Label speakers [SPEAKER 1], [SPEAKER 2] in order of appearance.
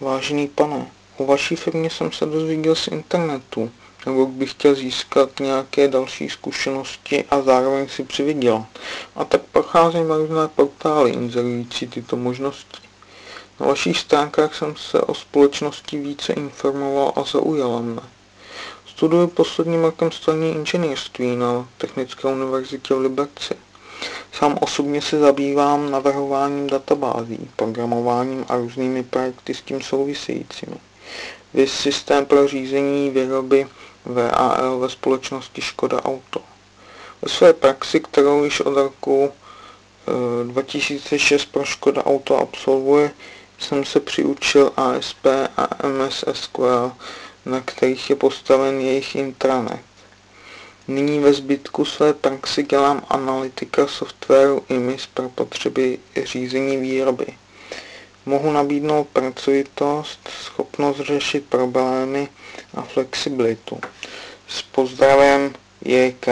[SPEAKER 1] Vážený pane, o vaší firmě jsem se dozvěděl z internetu, nebo bych chtěl získat nějaké další zkušenosti a zároveň si přivydělat. A tak procházím různé portály inzerující tyto možnosti. Na vašich stránkách jsem se o společnosti více informoval a zaujala mne. Studuji posledním rokem strojní inženýrství na Technické univerzitě v Liberci. Sám osobně se zabývám navrhováním databází, programováním a různými projekty s tím souvisejícími. Vys systém pro řízení výroby VAL ve společnosti Škoda Auto. Ve své praxi, kterou již od roku 2006 eh, pro Škoda Auto absolvuje, jsem se přiučil ASP a MS SQL, na kterých je postaven jejich intranet. Nyní ve zbytku své praxi dělám analytika softwaru IMIS pro potřeby řízení výroby. Mohu nabídnout pracovitost, schopnost řešit problémy a flexibilitu. S pozdravem JK.